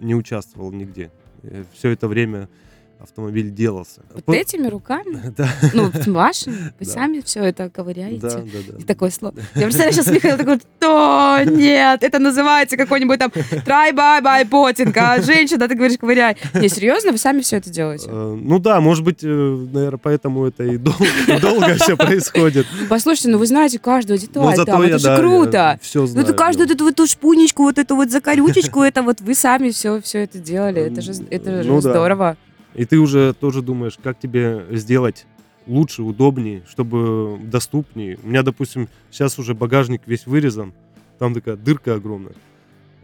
Speaker 3: не участвовал нигде. Все это время автомобиль делался.
Speaker 2: Вот
Speaker 3: По-
Speaker 2: этими руками?
Speaker 3: Да,
Speaker 2: Ну, вашими? Вы
Speaker 3: Да.
Speaker 2: сами все это ковыряете?
Speaker 3: да, да, да.
Speaker 2: И такое слово. Я представляю, сейчас Михаил такой, что? Нет, это называется какой-нибудь там try bye bye потинг, а женщина, ты говоришь, ковыряй. Не, серьезно, вы сами все это делаете?
Speaker 3: Э, Ну да, может быть, наверное, поэтому это и дол- и долго все происходит.
Speaker 2: Послушайте, ну вы знаете каждую деталь
Speaker 3: зато
Speaker 2: там, это же круто.
Speaker 3: все
Speaker 2: Ну
Speaker 3: знаю.
Speaker 2: это каждую
Speaker 3: да.
Speaker 2: вот эту, вот шпунечку, вот эту вот закорючечку, это вот вы сами все, все это делали. Это же, это же
Speaker 3: Ну
Speaker 2: здорово.
Speaker 3: И ты уже тоже думаешь, как тебе сделать лучше, удобнее, чтобы доступнее. У меня, допустим, сейчас уже багажник весь вырезан, там такая дырка огромная.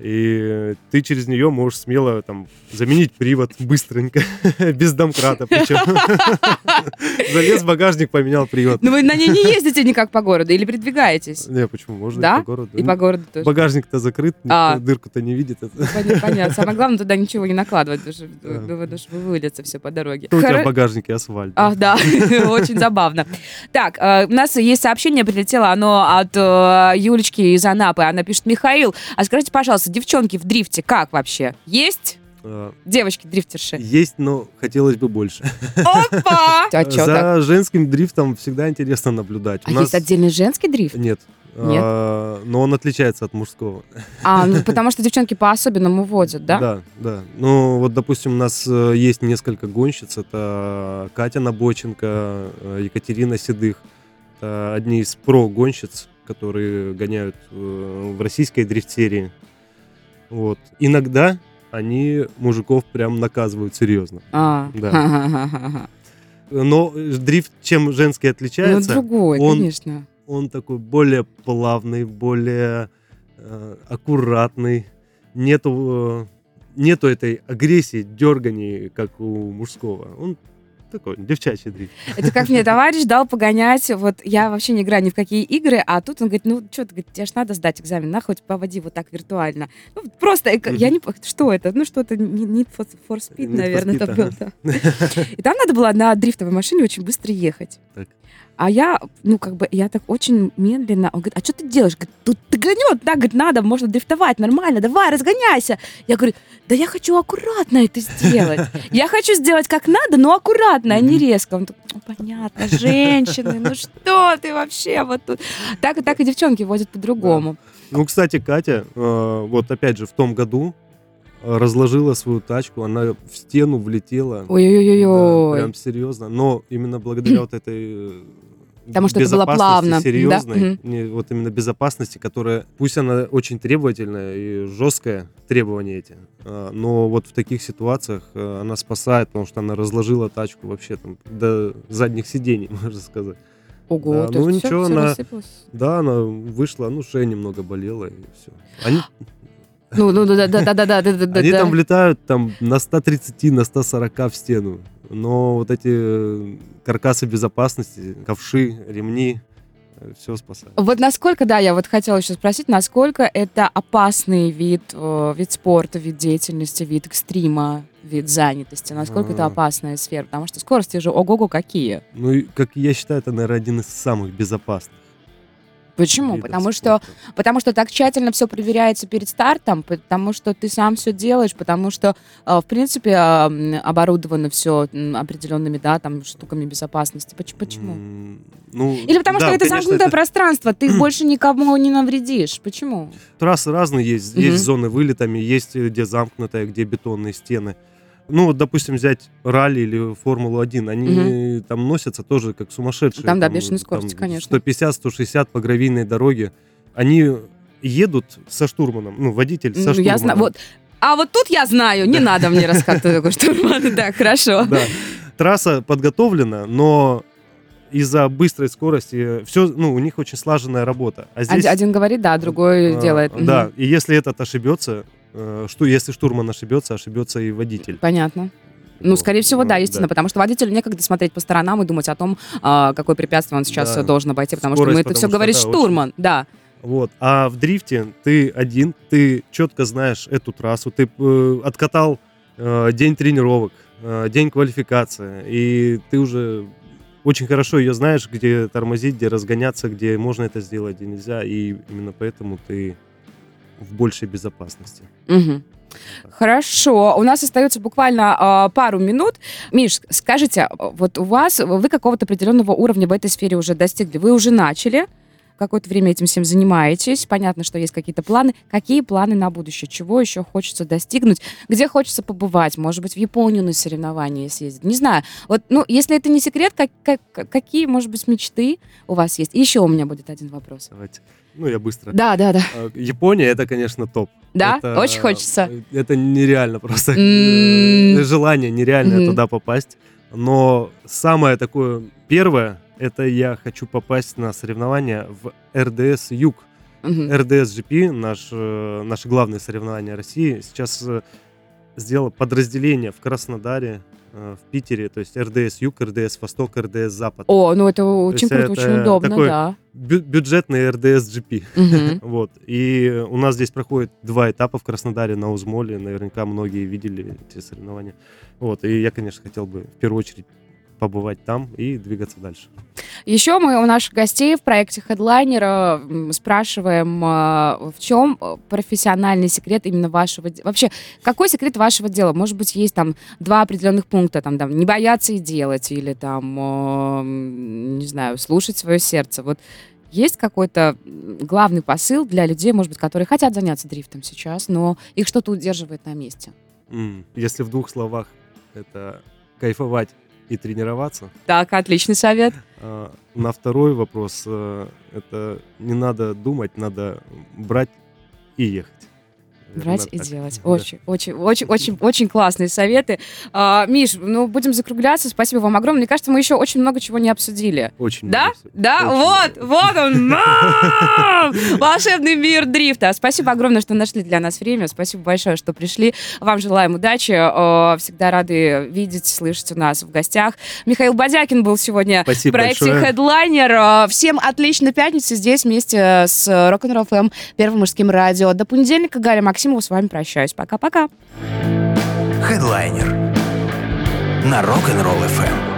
Speaker 3: И ты через нее можешь смело там заменить привод быстренько, без домкрата причем. Залез в багажник, поменял привод.
Speaker 2: Ну, вы на ней не ездите никак по городу или передвигаетесь?
Speaker 3: Не, почему? Можно
Speaker 2: Да?
Speaker 3: и по городу.
Speaker 2: И по городу тоже.
Speaker 3: Багажник-то закрыт,
Speaker 2: А.
Speaker 3: дырку-то не видит.
Speaker 2: Поня- Понятно. Самое главное, туда ничего не накладывать, потому что выльется все по дороге.
Speaker 3: У тебя в багажнике асфальт?
Speaker 2: Ах, да, очень забавно. Так, э, у нас есть сообщение, прилетело оно от э, Юлечки из Анапы. Она пишет, Михаил, а скажите, пожалуйста, девчонки в дрифте как вообще? Есть?
Speaker 3: А,
Speaker 2: Девочки-дрифтерши.
Speaker 3: Есть, но хотелось бы больше.
Speaker 2: Опа! А что так?
Speaker 3: За женским дрифтом всегда интересно наблюдать.
Speaker 2: А есть отдельный женский дрифт?
Speaker 3: Нет.
Speaker 2: Нет?
Speaker 3: А, но он отличается от мужского.
Speaker 2: А, ну, потому что девчонки по-особенному водят, да?
Speaker 3: Да, да. Ну, вот, допустим, у нас э, есть несколько гонщиц. Это Катя Набоченко, э, Екатерина Седых. Это одни из про-гонщиц, которые гоняют э, в российской дрифт-серии. Вот. Иногда они мужиков прям наказывают серьезно.
Speaker 2: А,
Speaker 3: Да. Но дрифт чем женский
Speaker 2: Ну,
Speaker 3: отличается?
Speaker 2: другой,
Speaker 3: он-
Speaker 2: конечно.
Speaker 3: он такой более плавный, более э, аккуратный. Нету, э, нету этой агрессии, дерганий, как у мужского. Он такой девчачий дрифт.
Speaker 2: Это как мне товарищ дал погонять, вот я вообще не играю ни в какие игры, а тут он говорит, ну что ты, тебе ж надо сдать экзамен, на хоть поводи вот так виртуально. Ну, просто, эко- я не, что это, ну что-то, Need for, for Speed, наверное, это было. И там надо было на дрифтовой машине очень быстро ехать. А я, ну, как бы, я так очень медленно. Он говорит, а что ты делаешь? Говорит, тут ты гонет, да, говорит, надо, можно дрифтовать, нормально, давай, разгоняйся. Я говорю, да я хочу аккуратно это сделать. Я хочу сделать как надо, но аккуратно, а не резко. Он такой, «Ну, понятно, женщины, ну что ты вообще вот тут. Так и так и девчонки водят по-другому.
Speaker 3: Ну, кстати, Катя, э, вот опять же, в том году э, разложила свою тачку, она в стену влетела. Да,
Speaker 2: Ой-ой-ой.
Speaker 3: прям серьезно. Но именно благодаря вот этой э,
Speaker 2: Потому что это было плавно, да?
Speaker 3: серьезной,
Speaker 2: Мгм.
Speaker 3: не- вот именно безопасности, которая, пусть она очень требовательная и жесткая, требования эти, а, но вот в таких ситуациях э, она спасает, потому что она разложила тачку вообще там до задних сидений, можно сказать.
Speaker 2: Ого,
Speaker 3: Да,
Speaker 2: то
Speaker 3: ну
Speaker 2: есть
Speaker 3: ничего,
Speaker 2: всё
Speaker 3: она-
Speaker 2: рассыпалось?
Speaker 3: Да, она вышла, ну, шея немного болела, и все. Они,
Speaker 2: Ну, ну, да, да, да, да, да, да, да.
Speaker 3: они
Speaker 2: да.
Speaker 3: там влетают там на 130, на 140 в стену. Но вот эти э, каркасы безопасности, ковши, ремни, все спасает.
Speaker 2: Вот насколько, да, я вот хотела еще спросить, насколько это опасный вид, э, вид спорта, вид деятельности, вид экстрима, вид занятости, насколько это
Speaker 3: А.
Speaker 2: опасная сфера, потому что скорости же ого-го какие.
Speaker 3: Ну, как я считаю, это, наверное, один из самых безопасных.
Speaker 2: Почему?
Speaker 3: видов
Speaker 2: Потому что, потому что так тщательно все проверяется перед стартом, потому что ты сам все делаешь, потому что, э, в принципе, оборудовано все определенными, да, там, штуками безопасности. Поч- Почему?
Speaker 3: Ну,
Speaker 2: Или потому
Speaker 3: да,
Speaker 2: что это
Speaker 3: конечно,
Speaker 2: замкнутое
Speaker 3: это-
Speaker 2: пространство, ты больше никому не навредишь. Почему?
Speaker 3: Трассы разные есть. Есть зоны вылетами, есть где замкнутая, где бетонные стены. Ну, вот, допустим, взять ралли или Формулу-1, они там носятся тоже как сумасшедшие.
Speaker 2: Там, да, бешеные скорости,
Speaker 3: там
Speaker 2: конечно.
Speaker 3: 150-160 по гравийной дороге. Они едут со штурманом, ну, водитель со
Speaker 2: Ну,
Speaker 3: штурманом.
Speaker 2: я знаю, вот. А вот тут я знаю, не надо мне рассказывать такой штурман. Да, хорошо.
Speaker 3: Да. Трасса подготовлена, но из-за быстрой скорости все, ну, у них очень слаженная работа. А здесь
Speaker 2: Один, говорит, да, другой
Speaker 3: А,
Speaker 2: делает.
Speaker 3: Да, и если этот ошибется, что если штурман ошибется, ошибется и водитель.
Speaker 2: Понятно. Ну, скорее всего, да,
Speaker 3: ну,
Speaker 2: естественно, потому что водителю некогда смотреть по сторонам и думать о том, а, какое препятствие он сейчас
Speaker 3: Да.
Speaker 2: должен обойти, потому
Speaker 3: Скорость,
Speaker 2: что мы это все
Speaker 3: что,
Speaker 2: говорит
Speaker 3: да,
Speaker 2: штурман, да.
Speaker 3: Вот. А в дрифте ты один, ты четко знаешь эту трассу, ты э, откатал э, день тренировок, э, день квалификации, и ты уже очень хорошо ее знаешь, где тормозить, где разгоняться, где можно это сделать, где нельзя, и именно поэтому ты в большей безопасности.
Speaker 2: Мгм. Хорошо, у нас остается буквально а, пару минут. Миш, скажите, вот у вас, вы какого-то определенного уровня в этой сфере уже достигли, вы уже начали, какое-то время этим всем занимаетесь, понятно, что есть какие-то планы. Какие планы на будущее? Чего еще хочется достигнуть? Где хочется побывать? Может быть, в Японию на соревнования съездить? Не знаю. Вот, ну, если это не секрет, как, как- какие, может быть, мечты у вас есть? И еще у меня будет один вопрос.
Speaker 3: Давайте. Ну, я быстро.
Speaker 2: Да, да, да.
Speaker 3: А, Япония это, конечно, топ.
Speaker 2: Да?
Speaker 3: Это,
Speaker 2: Очень хочется.
Speaker 3: э, Это нереально просто. Э, Желание нереальное
Speaker 2: Мгм.
Speaker 3: туда попасть. Но самое такое первое, это я хочу попасть на соревнования в РДС Юг.
Speaker 2: Мгм.
Speaker 3: РДС GP, наш, э, наши главные соревнования России, сейчас э, сделало подразделение в Краснодаре, э, в Питере, то есть РДС Юг, РДС Восток, РДС Запад.
Speaker 2: О, ну это очень
Speaker 3: есть
Speaker 2: круто, очень удобно,
Speaker 3: такой-
Speaker 2: да.
Speaker 3: Бю- бюджетный РДС GP.
Speaker 2: Мгм.
Speaker 3: Вот. И у нас здесь проходит два этапа в Краснодаре на Узмоле. Наверняка многие видели эти соревнования. Вот. И я, конечно, хотел бы в первую очередь побывать там и двигаться дальше.
Speaker 2: Еще мы у наших гостей в проекте Headliner спрашиваем, э, в чем э, профессиональный секрет именно вашего дела. Вообще, какой секрет вашего дела? Может быть, есть там два определенных пункта, там, там не бояться и делать, или там, м, не знаю, слушать свое сердце. Вот есть какой-то главный посыл для людей, может быть, которые хотят заняться дрифтом сейчас, но их что-то удерживает на месте?
Speaker 3: Если в двух словах, это кайфовать и тренироваться.
Speaker 2: Так, отличный совет.
Speaker 3: А, на второй вопрос, э, это не надо думать, надо брать и ехать.
Speaker 2: Брать и делать. Очень, да. очень, очень, очень, очень классные советы. А, Миш, ну будем закругляться. Спасибо вам огромное. Мне кажется, мы еще очень много чего не обсудили.
Speaker 3: Очень
Speaker 2: да? Да?
Speaker 3: Очень
Speaker 2: вот,
Speaker 3: много.
Speaker 2: вот он. Волшебный мир дрифта. Спасибо огромное, что нашли для нас время. Спасибо большое, что пришли. Вам желаем удачи. Всегда рады видеть, слышать у нас в гостях. Михаил Бадякин был сегодня
Speaker 3: Спасибо
Speaker 2: в проекте
Speaker 3: большое.
Speaker 2: Headliner. Всем отличной пятницы здесь вместе с Rock'n'Roll FM, Первым мужским радио. До понедельника, Галя Максимова с вами прощаюсь. Пока-пока.
Speaker 1: Headliner на Rock'n'Roll FM.